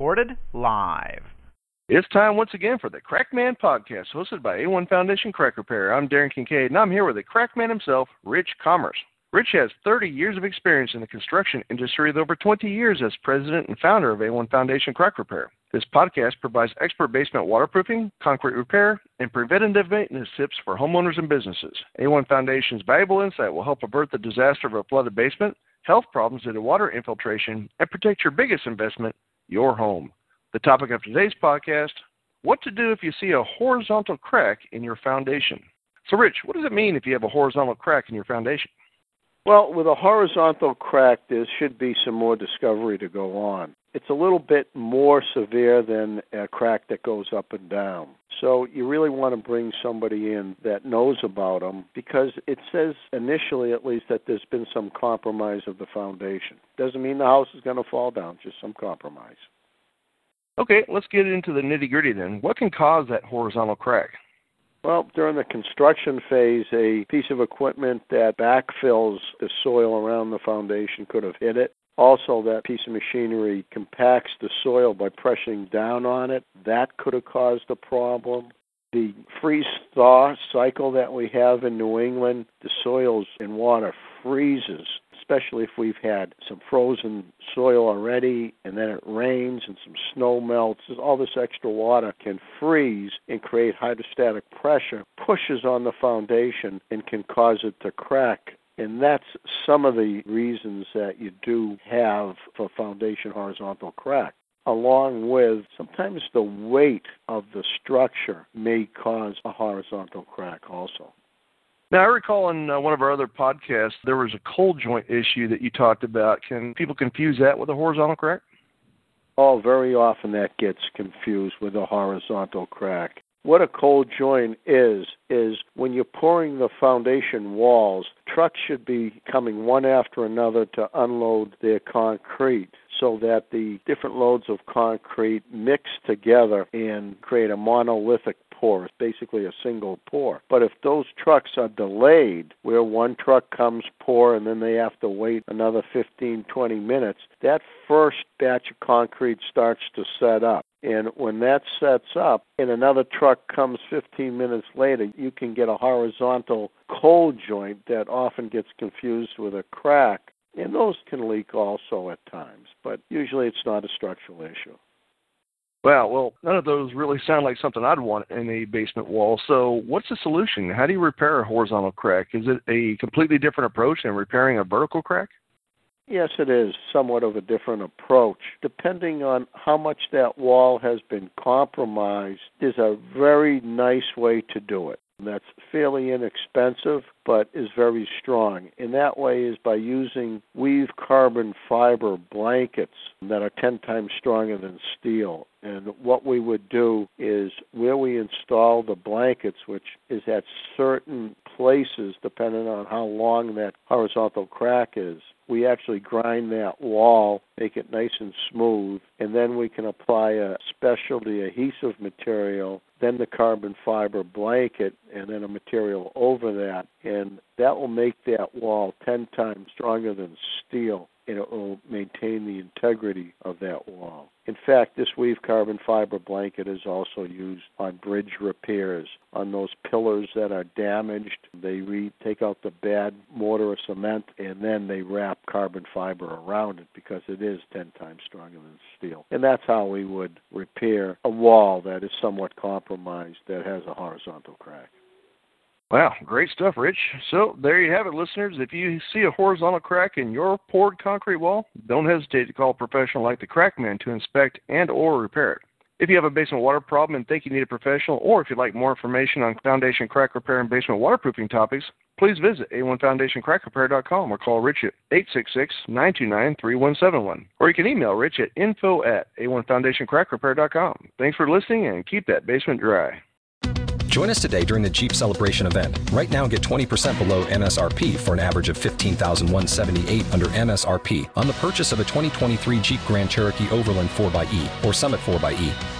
Recorded live. It's time once again for the Crackman Podcast, hosted by A1 Foundation Crack Repair. I'm Darren Kincaid, and I'm here with the Crackman himself, Rich Commerce. Rich has 30 years of experience in the construction industry with over 20 years as president and founder of A1 Foundation Crack Repair. This podcast provides expert basement waterproofing, concrete repair, and preventative maintenance tips for homeowners and businesses. A1 Foundation's valuable insight will help avert the disaster of a flooded basement, health problems due to water infiltration, and protect your biggest investment, your home. The topic of today's podcast what to do if you see a horizontal crack in your foundation. So, Rich, what does it mean if you have a horizontal crack in your foundation? Well, with a horizontal crack, there should be some more discovery to go on. It's a little bit more severe than a crack that goes up and down. So you really want to bring somebody in that knows about them because it says initially, at least, that there's been some compromise of the foundation. Doesn't mean the house is going to fall down, just some compromise. Okay, let's get into the nitty gritty then. What can cause that horizontal crack? Well, during the construction phase, a piece of equipment that backfills the soil around the foundation could have hit it. Also, that piece of machinery compacts the soil by pressing down on it. That could have caused a problem. The freeze thaw cycle that we have in New England, the soils and water freezes especially if we've had some frozen soil already and then it rains and some snow melts. All this extra water can freeze and create hydrostatic pressure, pushes on the foundation, and can cause it to crack. And that's some of the reasons that you do have a foundation horizontal crack along with sometimes the weight of the structure may cause a horizontal crack also. Now, I recall in uh, one of our other podcasts, there was a cold joint issue that you talked about. Can people confuse that with a horizontal crack? Oh, very often that gets confused with a horizontal crack. What a cold joint is, is when you're pouring the foundation walls, trucks should be coming one after another to unload their concrete so that the different loads of concrete mix together and create a monolithic pour. Basically a single pour. But if those trucks are delayed, where one truck comes pour and then they have to wait another 15, 20 minutes, that first batch of concrete starts to set up. And when that sets up and another truck comes 15 minutes later, you can get a horizontal cold joint that often gets confused with a crack. And those can leak also at times, but usually it's not a structural issue. Wow, well, none of those really sound like something I'd want in a basement wall. So, what's the solution? How do you repair a horizontal crack? Is it a completely different approach than repairing a vertical crack? Yes, it is somewhat of a different approach. Depending on how much that wall has been compromised, is a very nice way to do it that's fairly inexpensive but is very strong. And that way is by using weave carbon fiber blankets that are 10 times stronger than steel. And what we would do is where we install the blankets, which is at certain places depending on how long that horizontal crack is, we actually grind that wall, make it nice and smooth, and then we can apply a specialty adhesive material, then the carbon fiber blanket, and then a material over that. And that will make that wall 10 times stronger than steel and it will maintain the integrity of that wall. In fact, this weave carbon fiber blanket is also used on bridge repairs. On those pillars that are damaged, they re- take out the bad mortar or cement and then they wrap carbon fiber around it because it is 10 times stronger than steel. And that's how we would repair a wall that is somewhat compromised that has a horizontal crack. Wow, great stuff, Rich. So there you have it, listeners. If you see a horizontal crack in your poured concrete wall, don't hesitate to call a professional like the Crackman to inspect and or repair it. If you have a basement water problem and think you need a professional, or if you'd like more information on foundation crack repair and basement waterproofing topics, please visit a1foundationcrackrepair.com or call Rich at 866-929-3171. Or you can email Rich at info at a1foundationcrackrepair.com. Thanks for listening and keep that basement dry. Join us today during the Jeep Celebration event. Right now, get 20% below MSRP for an average of 15178 under MSRP on the purchase of a 2023 Jeep Grand Cherokee Overland 4xE or Summit 4xE.